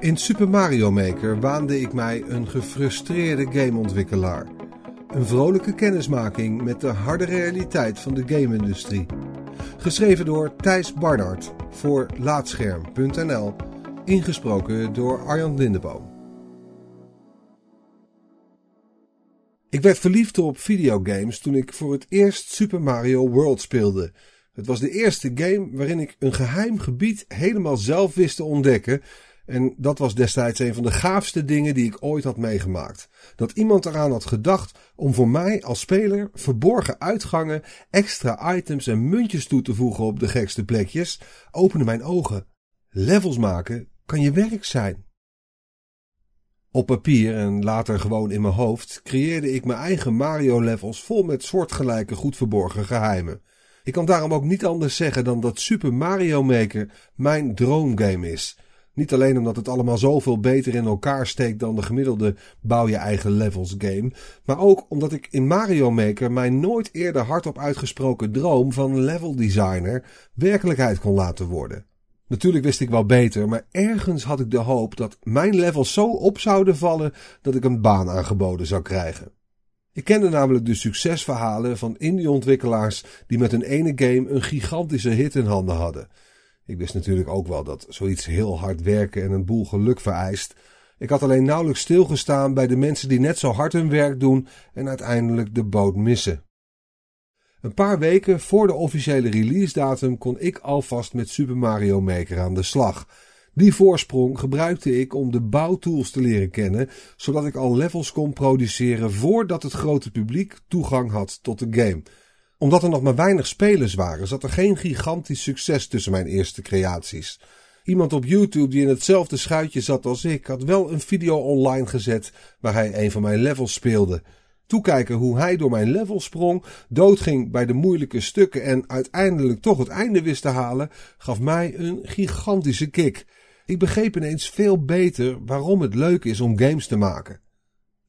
In Super Mario Maker waande ik mij een gefrustreerde gameontwikkelaar. Een vrolijke kennismaking met de harde realiteit van de game-industrie. Geschreven door Thijs Barnard voor Laatscherm.nl. Ingesproken door Arjan Lindeboom. Ik werd verliefd op videogames toen ik voor het eerst Super Mario World speelde. Het was de eerste game waarin ik een geheim gebied helemaal zelf wist te ontdekken en dat was destijds een van de gaafste dingen die ik ooit had meegemaakt. Dat iemand eraan had gedacht om voor mij als speler verborgen uitgangen, extra items en muntjes toe te voegen op de gekste plekjes, opende mijn ogen. Levels maken kan je werk zijn. Op papier en later gewoon in mijn hoofd creëerde ik mijn eigen Mario-levels vol met soortgelijke goed verborgen geheimen. Ik kan daarom ook niet anders zeggen dan dat Super Mario Maker mijn droomgame is. Niet alleen omdat het allemaal zoveel beter in elkaar steekt dan de gemiddelde bouw je eigen levels game, maar ook omdat ik in Mario Maker mijn nooit eerder hardop uitgesproken droom van level designer werkelijkheid kon laten worden. Natuurlijk wist ik wel beter, maar ergens had ik de hoop dat mijn levels zo op zouden vallen dat ik een baan aangeboden zou krijgen. Ik kende namelijk de succesverhalen van indie-ontwikkelaars die met hun ene game een gigantische hit in handen hadden. Ik wist natuurlijk ook wel dat zoiets heel hard werken en een boel geluk vereist. Ik had alleen nauwelijks stilgestaan bij de mensen die net zo hard hun werk doen en uiteindelijk de boot missen. Een paar weken voor de officiële release datum kon ik alvast met Super Mario Maker aan de slag. Die voorsprong gebruikte ik om de bouwtools te leren kennen, zodat ik al levels kon produceren voordat het grote publiek toegang had tot de game omdat er nog maar weinig spelers waren, zat er geen gigantisch succes tussen mijn eerste creaties. Iemand op YouTube die in hetzelfde schuitje zat als ik, had wel een video online gezet waar hij een van mijn levels speelde. Toekijken hoe hij door mijn level sprong, doodging bij de moeilijke stukken en uiteindelijk toch het einde wist te halen, gaf mij een gigantische kick. Ik begreep ineens veel beter waarom het leuk is om games te maken.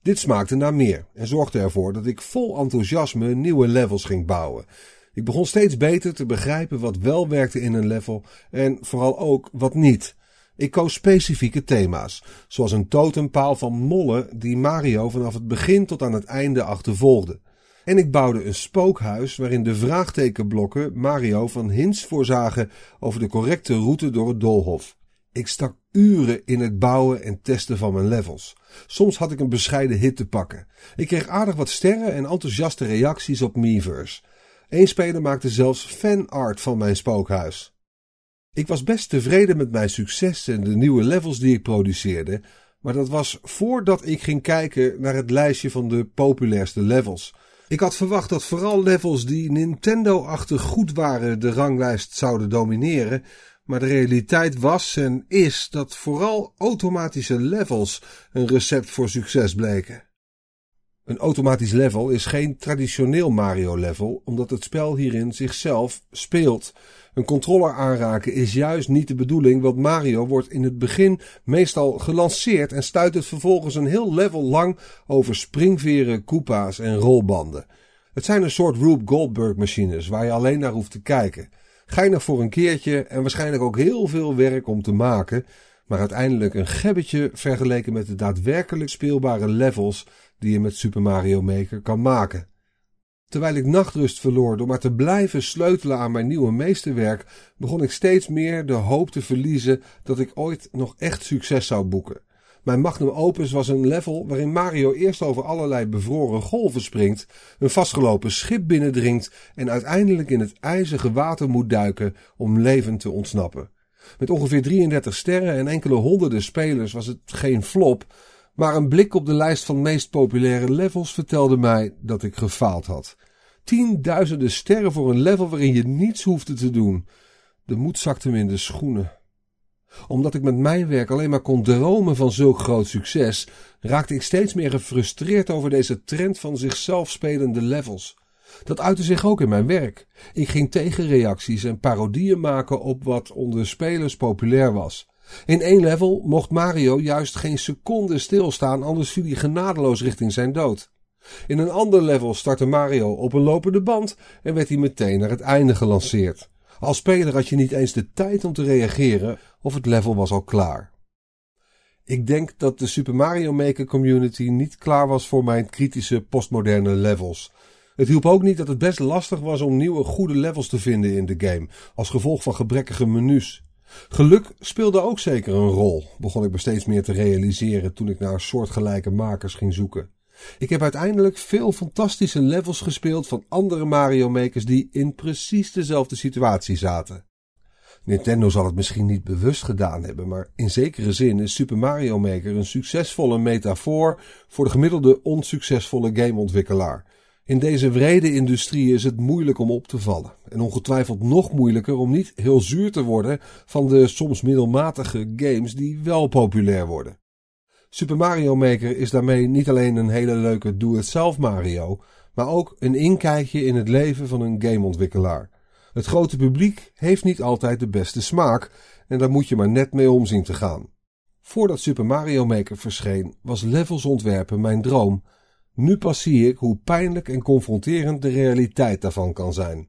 Dit smaakte naar meer en zorgde ervoor dat ik vol enthousiasme nieuwe levels ging bouwen. Ik begon steeds beter te begrijpen wat wel werkte in een level en vooral ook wat niet. Ik koos specifieke thema's, zoals een totempaal van mollen die Mario vanaf het begin tot aan het einde achtervolgde. En ik bouwde een spookhuis waarin de vraagtekenblokken Mario van hints voorzagen over de correcte route door het doolhof. Ik stak uren in het bouwen en testen van mijn levels. Soms had ik een bescheiden hit te pakken. Ik kreeg aardig wat sterren en enthousiaste reacties op Miiverse. Eén speler maakte zelfs fanart van mijn spookhuis. Ik was best tevreden met mijn succes en de nieuwe levels die ik produceerde, maar dat was voordat ik ging kijken naar het lijstje van de populairste levels. Ik had verwacht dat vooral levels die Nintendo-achtig goed waren de ranglijst zouden domineren, maar de realiteit was en is dat vooral automatische levels een recept voor succes bleken. Een automatisch level is geen traditioneel Mario-level, omdat het spel hierin zichzelf speelt. Een controller aanraken is juist niet de bedoeling, want Mario wordt in het begin meestal gelanceerd en stuit het vervolgens een heel level lang over springveren, koepa's en rolbanden. Het zijn een soort Rube Goldberg machines waar je alleen naar hoeft te kijken. Geinig voor een keertje en waarschijnlijk ook heel veel werk om te maken, maar uiteindelijk een gebbetje vergeleken met de daadwerkelijk speelbare levels die je met Super Mario Maker kan maken. Terwijl ik nachtrust verloor door maar te blijven sleutelen aan mijn nieuwe meesterwerk, begon ik steeds meer de hoop te verliezen dat ik ooit nog echt succes zou boeken. Mijn magnum opus was een level waarin Mario eerst over allerlei bevroren golven springt, een vastgelopen schip binnendringt en uiteindelijk in het ijzige water moet duiken om levend te ontsnappen. Met ongeveer 33 sterren en enkele honderden spelers was het geen flop, maar een blik op de lijst van meest populaire levels vertelde mij dat ik gefaald had. Tienduizenden sterren voor een level waarin je niets hoefde te doen. De moed zakte me in de schoenen omdat ik met mijn werk alleen maar kon dromen van zulk groot succes, raakte ik steeds meer gefrustreerd over deze trend van zichzelf spelende levels. Dat uitte zich ook in mijn werk. Ik ging tegenreacties en parodieën maken op wat onder spelers populair was. In één level mocht Mario juist geen seconde stilstaan, anders viel hij genadeloos richting zijn dood. In een ander level startte Mario op een lopende band en werd hij meteen naar het einde gelanceerd. Als speler had je niet eens de tijd om te reageren of het level was al klaar. Ik denk dat de Super Mario Maker community niet klaar was voor mijn kritische postmoderne levels. Het hielp ook niet dat het best lastig was om nieuwe goede levels te vinden in de game, als gevolg van gebrekkige menus. Geluk speelde ook zeker een rol, begon ik me steeds meer te realiseren toen ik naar soortgelijke makers ging zoeken. Ik heb uiteindelijk veel fantastische levels gespeeld van andere Mario Makers die in precies dezelfde situatie zaten. Nintendo zal het misschien niet bewust gedaan hebben, maar in zekere zin is Super Mario Maker een succesvolle metafoor voor de gemiddelde onsuccesvolle gameontwikkelaar. In deze wrede industrie is het moeilijk om op te vallen. En ongetwijfeld nog moeilijker om niet heel zuur te worden van de soms middelmatige games die wel populair worden. Super Mario Maker is daarmee niet alleen een hele leuke do-it-zelf Mario, maar ook een inkijkje in het leven van een gameontwikkelaar. Het grote publiek heeft niet altijd de beste smaak en daar moet je maar net mee om zien te gaan. Voordat Super Mario Maker verscheen, was levels ontwerpen mijn droom. Nu pas zie ik hoe pijnlijk en confronterend de realiteit daarvan kan zijn.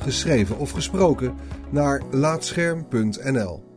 geschreven of gesproken, naar laatscherm.nl.